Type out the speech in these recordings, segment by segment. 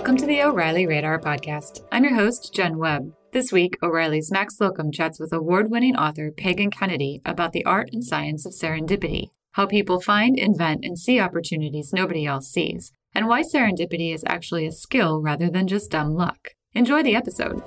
Welcome to the O'Reilly Radar Podcast. I'm your host, Jen Webb. This week, O'Reilly's Mac Slocum chats with award winning author Pagan Kennedy about the art and science of serendipity, how people find, invent, and see opportunities nobody else sees, and why serendipity is actually a skill rather than just dumb luck. Enjoy the episode.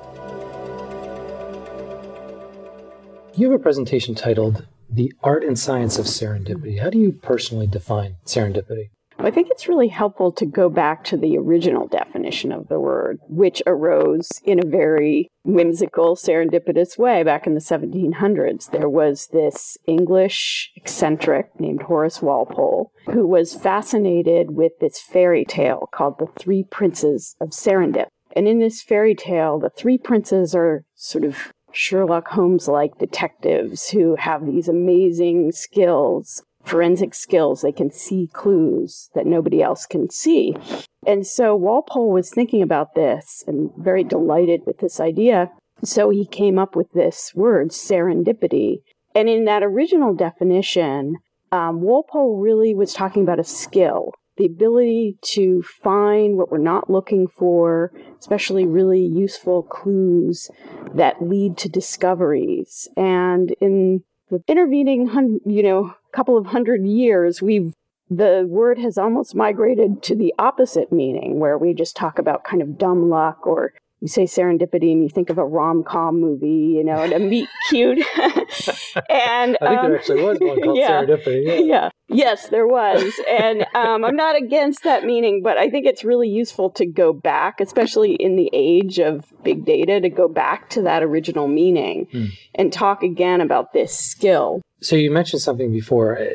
You have a presentation titled The Art and Science of Serendipity. How do you personally define serendipity? I think it's really helpful to go back to the original definition of the word, which arose in a very whimsical, serendipitous way back in the 1700s. There was this English eccentric named Horace Walpole who was fascinated with this fairy tale called The Three Princes of Serendip. And in this fairy tale, the three princes are sort of Sherlock Holmes like detectives who have these amazing skills forensic skills. They can see clues that nobody else can see. And so Walpole was thinking about this and very delighted with this idea. So he came up with this word, serendipity. And in that original definition, um, Walpole really was talking about a skill, the ability to find what we're not looking for, especially really useful clues that lead to discoveries. And in the intervening, you know, couple of hundred years, we've the word has almost migrated to the opposite meaning, where we just talk about kind of dumb luck or you say serendipity and you think of a rom com movie, you know, and a meet cute. and I think um, there actually was one called yeah, serendipity. Yeah. yeah. Yes, there was. And um, I'm not against that meaning, but I think it's really useful to go back, especially in the age of big data, to go back to that original meaning hmm. and talk again about this skill. So you mentioned something before. Uh,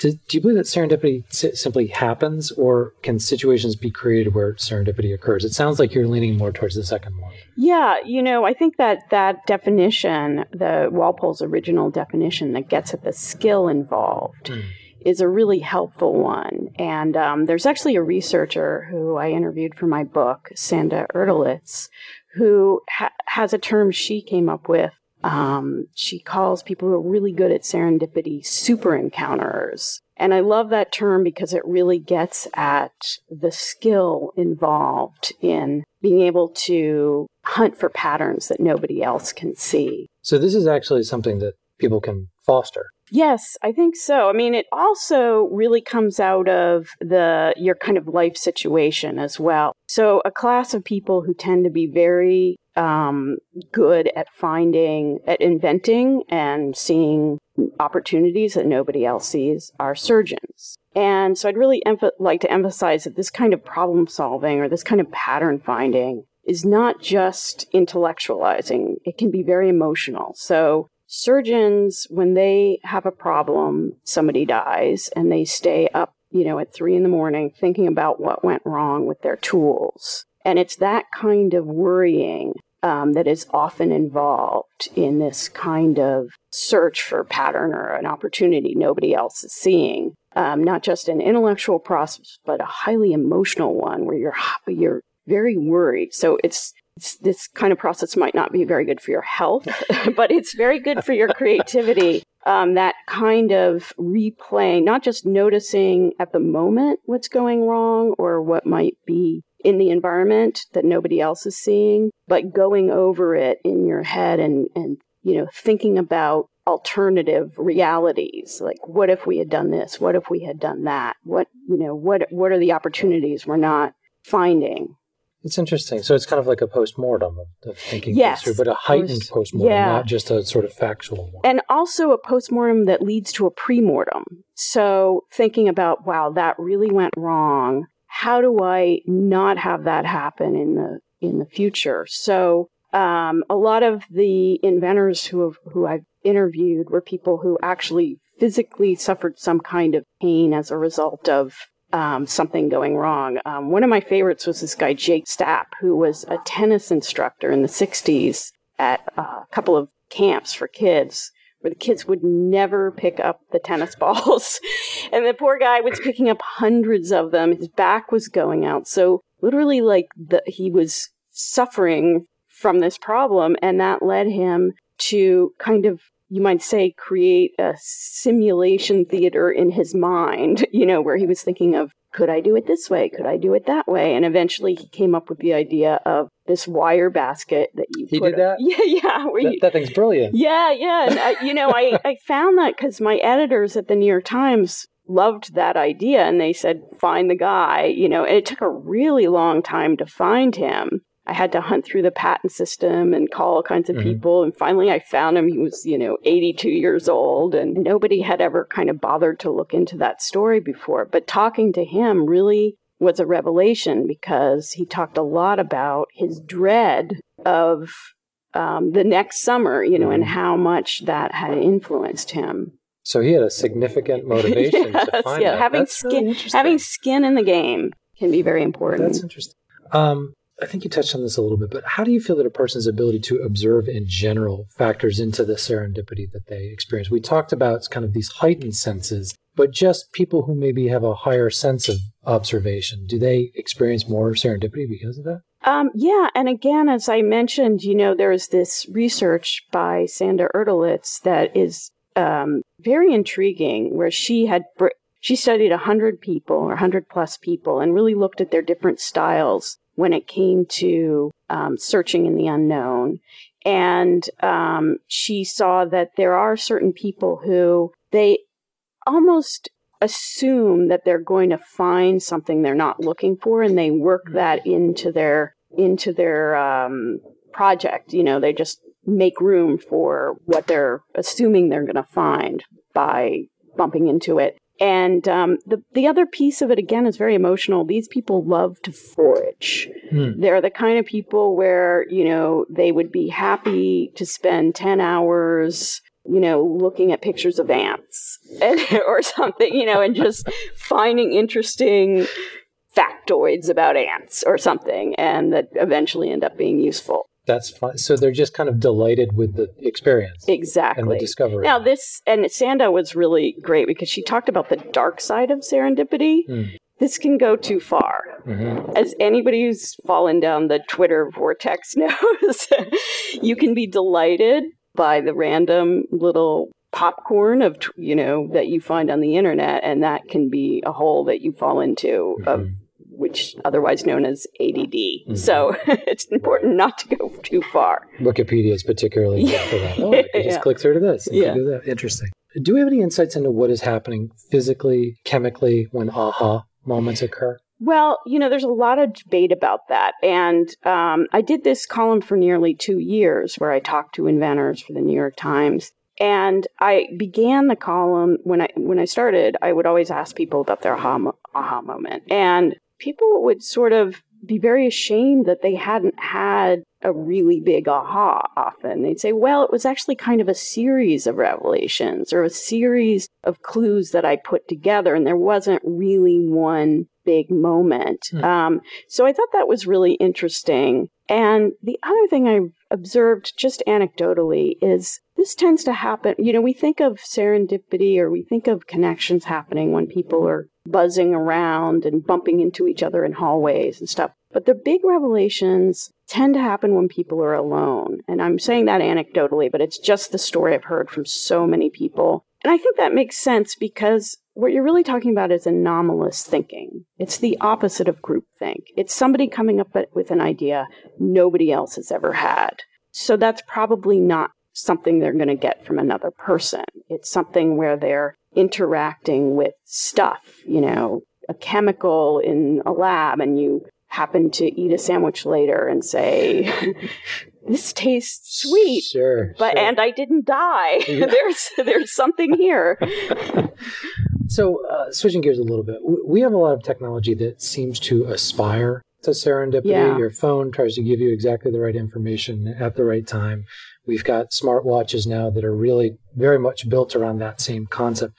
do, do you believe that serendipity simply happens, or can situations be created where serendipity occurs? It sounds like you're leaning more towards the second one. Yeah, you know, I think that that definition, the Walpole's original definition that gets at the skill involved, mm. Is a really helpful one. And um, there's actually a researcher who I interviewed for my book, Sanda Erdelez, who ha- has a term she came up with um, she calls people who are really good at serendipity super encounterers. And I love that term because it really gets at the skill involved in being able to hunt for patterns that nobody else can see. So, this is actually something that people can foster. Yes, I think so. I mean, it also really comes out of the your kind of life situation as well. So, a class of people who tend to be very um, good at finding, at inventing and seeing opportunities that nobody else sees are surgeons. And so I'd really like to emphasize that this kind of problem solving or this kind of pattern finding is not just intellectualizing, it can be very emotional. So surgeons, when they have a problem, somebody dies, and they stay up, you know, at three in the morning thinking about what went wrong with their tools. And it's that kind of worrying um, that is often involved in this kind of search for a pattern or an opportunity nobody else is seeing. Um, not just an intellectual process, but a highly emotional one where you're you're very worried. So it's this kind of process might not be very good for your health, but it's very good for your creativity. Um, that kind of replaying, not just noticing at the moment what's going wrong or what might be in the environment that nobody else is seeing, but going over it in your head and, and you know, thinking about alternative realities. Like what if we had done this? What if we had done that? What you know what what are the opportunities we're not finding it's interesting so it's kind of like a post-mortem of thinking yes. through but a heightened post-mortem yeah. not just a sort of factual one and also a post-mortem that leads to a pre-mortem so thinking about wow that really went wrong how do I not have that happen in the in the future? So um, a lot of the inventors who have, who I've interviewed were people who actually physically suffered some kind of pain as a result of um, something going wrong. Um, one of my favorites was this guy Jake Stapp, who was a tennis instructor in the '60s at a couple of camps for kids where the kids would never pick up the tennis balls. and the poor guy was picking up hundreds of them. His back was going out. So literally like the, he was suffering from this problem and that led him to kind of you might say, create a simulation theater in his mind, you know, where he was thinking of, could I do it this way? Could I do it that way? And eventually he came up with the idea of this wire basket that you he put did that? Yeah, yeah. That, you, that, thing's brilliant. Yeah, yeah. And I, uh, you know, I, I found that because my editors at the New York Times loved that idea and they said, find the guy, you know, and it took a really long time to find him. I had to hunt through the patent system and call all kinds of mm-hmm. people. And finally, I found him. He was, you know, 82 years old, and nobody had ever kind of bothered to look into that story before. But talking to him really was a revelation because he talked a lot about his dread of um, the next summer, you know, mm-hmm. and how much that had influenced him. So he had a significant motivation yes, to find yeah. that. Having That's skin, really having skin in the game can be very important. That's interesting. Um, I think you touched on this a little bit, but how do you feel that a person's ability to observe in general factors into the serendipity that they experience? We talked about kind of these heightened senses, but just people who maybe have a higher sense of observation, do they experience more serendipity because of that? Um, yeah, and again, as I mentioned, you know, there's this research by Sanda Erdelez that is um, very intriguing, where she had br- she studied 100 people or 100 plus people and really looked at their different styles when it came to um, searching in the unknown. And um, she saw that there are certain people who they almost assume that they're going to find something they're not looking for, and they work mm-hmm. that into their into their um, project. You know, they just make room for what they're assuming they're going to find by bumping into it. And um, the the other piece of it again is very emotional. These people love to forage. Hmm. They're the kind of people where you know they would be happy to spend ten hours, you know, looking at pictures of ants and, or something, you know, and just finding interesting factoids about ants or something, and that eventually end up being useful that's fine. So they're just kind of delighted with the experience. Exactly. And the discovery. Now, this, and Sanda was really great because she talked about the dark side of serendipity. Mm. This can go too far. Mm-hmm. As anybody who's fallen down the Twitter vortex knows, you can be delighted by the random little popcorn of you know that you find on the internet and that can be a hole that you fall into mm-hmm. of which otherwise known as ADD. Mm-hmm. So it's important not to go too far. Wikipedia is particularly good for that. Oh, I just yeah. click through to this. yeah. do that. Interesting. Do we have any insights into what is happening physically, chemically when aha moments occur? Well, you know, there's a lot of debate about that. And um, I did this column for nearly two years where I talked to inventors for the New York Times. And I began the column when I when I started. I would always ask people about their aha, aha moment, and people would sort of be very ashamed that they hadn't had a really big aha often. They'd say, well, it was actually kind of a series of revelations or a series of clues that I put together, and there wasn't really one big moment. Hmm. Um, so I thought that was really interesting. And the other thing I observed just anecdotally is this tends to happen. You know, we think of serendipity or we think of connections happening when people are buzzing around and bumping into each other in hallways and stuff. But the big revelations tend to happen when people are alone. And I'm saying that anecdotally, but it's just the story I've heard from so many people. And I think that makes sense because what you're really talking about is anomalous thinking. It's the opposite of groupthink. It's somebody coming up with an idea nobody else has ever had. So that's probably not something they're going to get from another person. It's something where they're interacting with stuff, you know, a chemical in a lab, and you happen to eat a sandwich later and say, this tastes sweet. Sure. But sure. and I didn't die. Yeah. there's there's something here. so uh, switching gears a little bit, we have a lot of technology that seems to aspire to serendipity. Yeah. Your phone tries to give you exactly the right information at the right time. We've got smartwatches now that are really very much built around that same concept.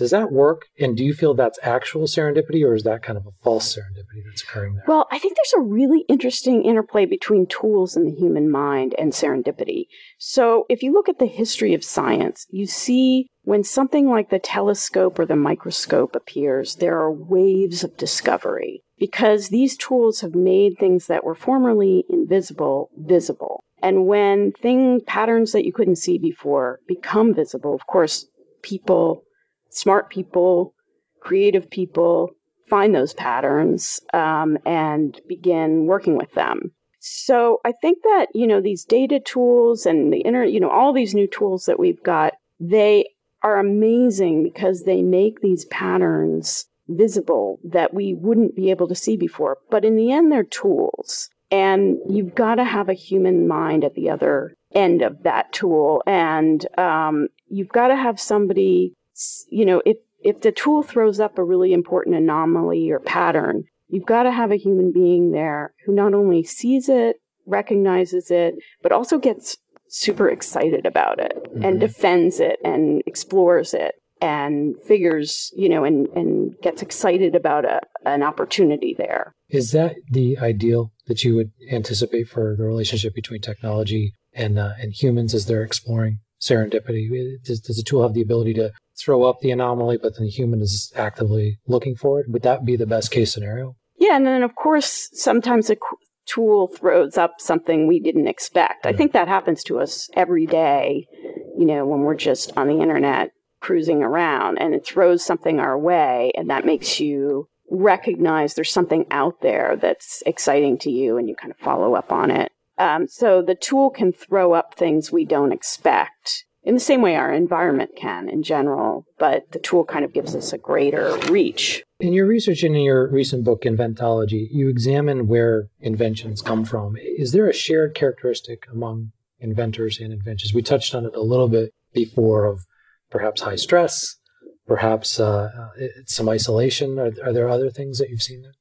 Does that work? And do you feel that's actual serendipity or is that kind of a false serendipity that's occurring there? Well, I think there's a really interesting interplay between tools in the human mind and serendipity. So if you look at the history of science, you see when something like the telescope or the microscope appears, there are waves of discovery because these tools have made things that were formerly invisible visible. And when thing patterns that you couldn't see before become visible, of course, people, smart people, creative people find those patterns um, and begin working with them. So I think that you know these data tools and the internet, you know, all these new tools that we've got, they are amazing because they make these patterns visible that we wouldn't be able to see before. But in the end, they're tools. And you've got to have a human mind at the other end of that tool. And um, you've got to have somebody, you know, if, if the tool throws up a really important anomaly or pattern, you've got to have a human being there who not only sees it, recognizes it, but also gets super excited about it mm-hmm. and defends it and explores it and figures, you know, and, and gets excited about a, an opportunity there. Is that the ideal that you would anticipate for the relationship between technology and uh, and humans as they're exploring serendipity? Does, does the tool have the ability to throw up the anomaly, but then the human is actively looking for it? Would that be the best case scenario? Yeah, and then of course sometimes a tool throws up something we didn't expect. I think that happens to us every day. You know, when we're just on the internet cruising around and it throws something our way and that makes you recognize there's something out there that's exciting to you and you kind of follow up on it. Um, so the tool can throw up things we don't expect in the same way our environment can in general, but the tool kind of gives us a greater reach. In your research and in your recent book, Inventology, you examine where inventions come from. Is there a shared characteristic among inventors and inventions? We touched on it a little bit before of perhaps high stress, perhaps uh, uh, some isolation? Are, are there other things that you've seen there?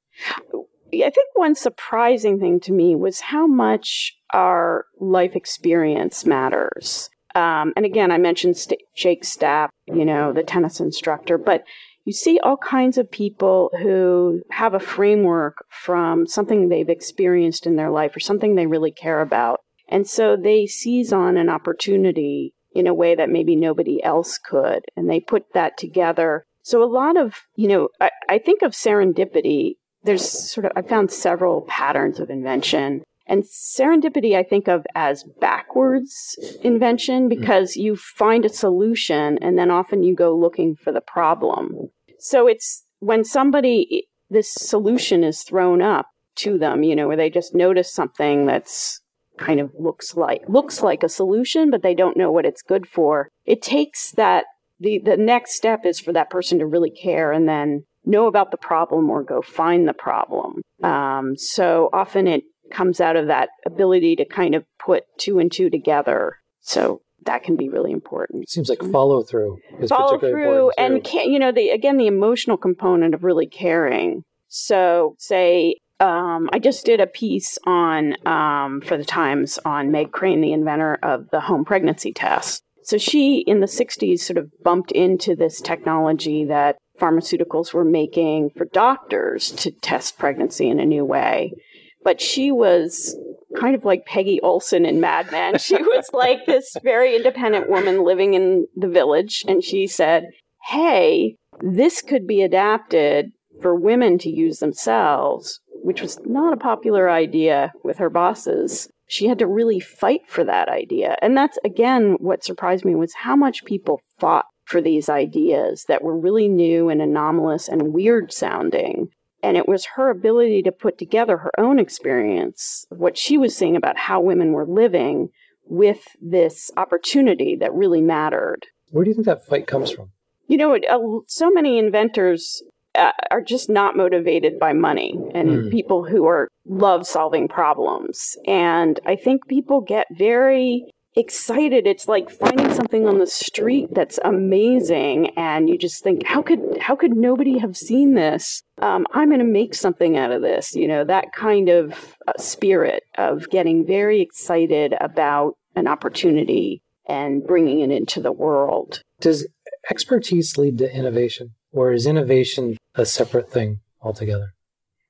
I think one surprising thing to me was how much our life experience matters. Um, and again, I mentioned St- Jake Stapp, you know, the tennis instructor, but you see all kinds of people who have a framework from something they've experienced in their life or something they really care about. And so they seize on an opportunity in a way that maybe nobody else could. And they put that together. So a lot of, you know, I, I think of serendipity. There's sort of, I found several patterns of invention. And serendipity, I think of as backwards invention mm-hmm. because you find a solution and then often you go looking for the problem. So it's when somebody, this solution is thrown up to them, you know, where they just notice something that's kind of looks like looks like a solution, but they don't know what it's good for. It takes that the the next step is for that person to really care and then know about the problem or go find the problem. Um, so often it comes out of that ability to kind of put two and two together. So that can be really important. It seems like follow through is follow through and can, you know the again the emotional component of really caring. So say um, I just did a piece on um, for the Times on Meg Crane, the inventor of the home pregnancy test. So she, in the 60s, sort of bumped into this technology that pharmaceuticals were making for doctors to test pregnancy in a new way. But she was kind of like Peggy Olson in Mad Men. She was like this very independent woman living in the village, and she said, Hey, this could be adapted for women to use themselves which was not a popular idea with her bosses. She had to really fight for that idea. And that's, again, what surprised me was how much people fought for these ideas that were really new and anomalous and weird sounding. And it was her ability to put together her own experience, what she was seeing about how women were living with this opportunity that really mattered. Where do you think that fight comes from? You know, uh, so many inventors uh, are just not motivated by money and mm. people who are love solving problems. And I think people get very excited. It's like finding something on the street that's amazing, and you just think, how could how could nobody have seen this? Um, I'm going to make something out of this. You know that kind of uh, spirit of getting very excited about an opportunity and bringing it into the world. Does expertise lead to innovation? or is innovation a separate thing altogether?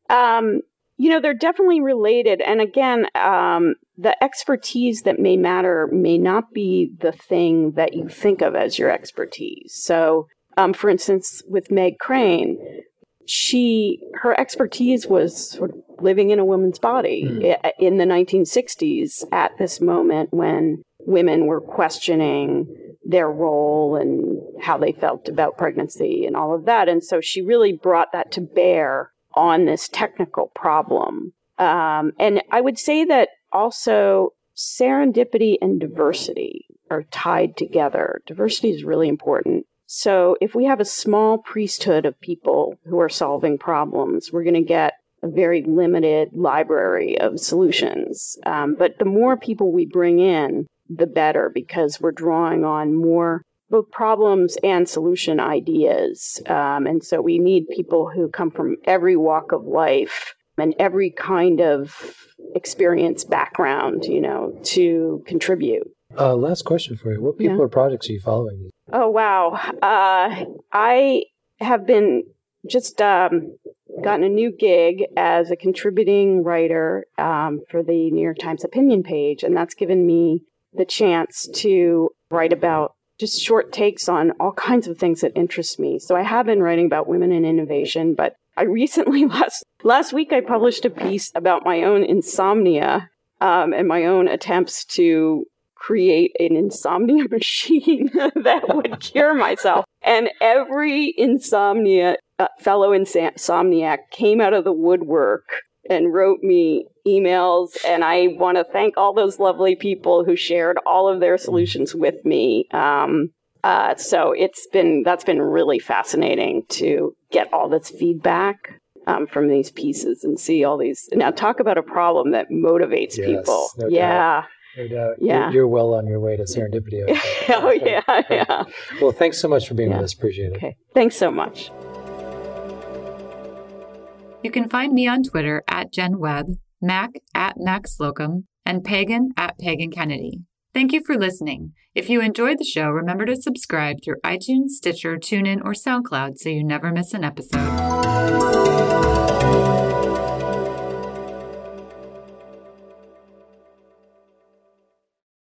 Um, you know, they're definitely related. And again, um, the expertise that may matter may not be the thing that you think of as your expertise. So, um, for instance, with Meg Crane, she her expertise was sort of living in a woman's body mm. in the 1960s at this moment when women were questioning their role and how they felt about pregnancy and all of that. And so she really brought that to bear on this technical problem. Um, and I would say that also serendipity and diversity are tied together. Diversity is really important. So if we have a small priesthood of people who are solving problems, we're going to get a very limited library of solutions. Um, but the more people we bring in, the better because we're drawing on more both problems and solution ideas. Um, and so we need people who come from every walk of life and every kind of experience background, you know, to contribute. Uh, last question for you. What people yeah. or projects are you following? Oh, wow. Uh, I have been just um, gotten a new gig as a contributing writer um, for the New York Times opinion page, and that's given me the chance to write about just short takes on all kinds of things that interest me. So I have been writing about women in innovation, but I recently last last week I published a piece about my own insomnia um, and my own attempts to create an insomnia machine that would cure myself. And every insomnia uh, fellow insomniac came out of the woodwork and wrote me emails. And I want to thank all those lovely people who shared all of their solutions with me. Um, uh, so it's been that's been really fascinating to get all this feedback um, from these pieces and see all these. Now, talk about a problem that motivates yes, people. No yeah. No doubt. Yeah. You're, you're, well on your way to serendipity. oh, yeah, yeah. well, thanks so much for being yeah. with us. Appreciate it. Okay. Thanks so much. You can find me on Twitter at Jen Webb, Mac at Mac Slocum, and Pagan at Pagan Kennedy. Thank you for listening. If you enjoyed the show, remember to subscribe through iTunes, Stitcher, TuneIn, or SoundCloud so you never miss an episode.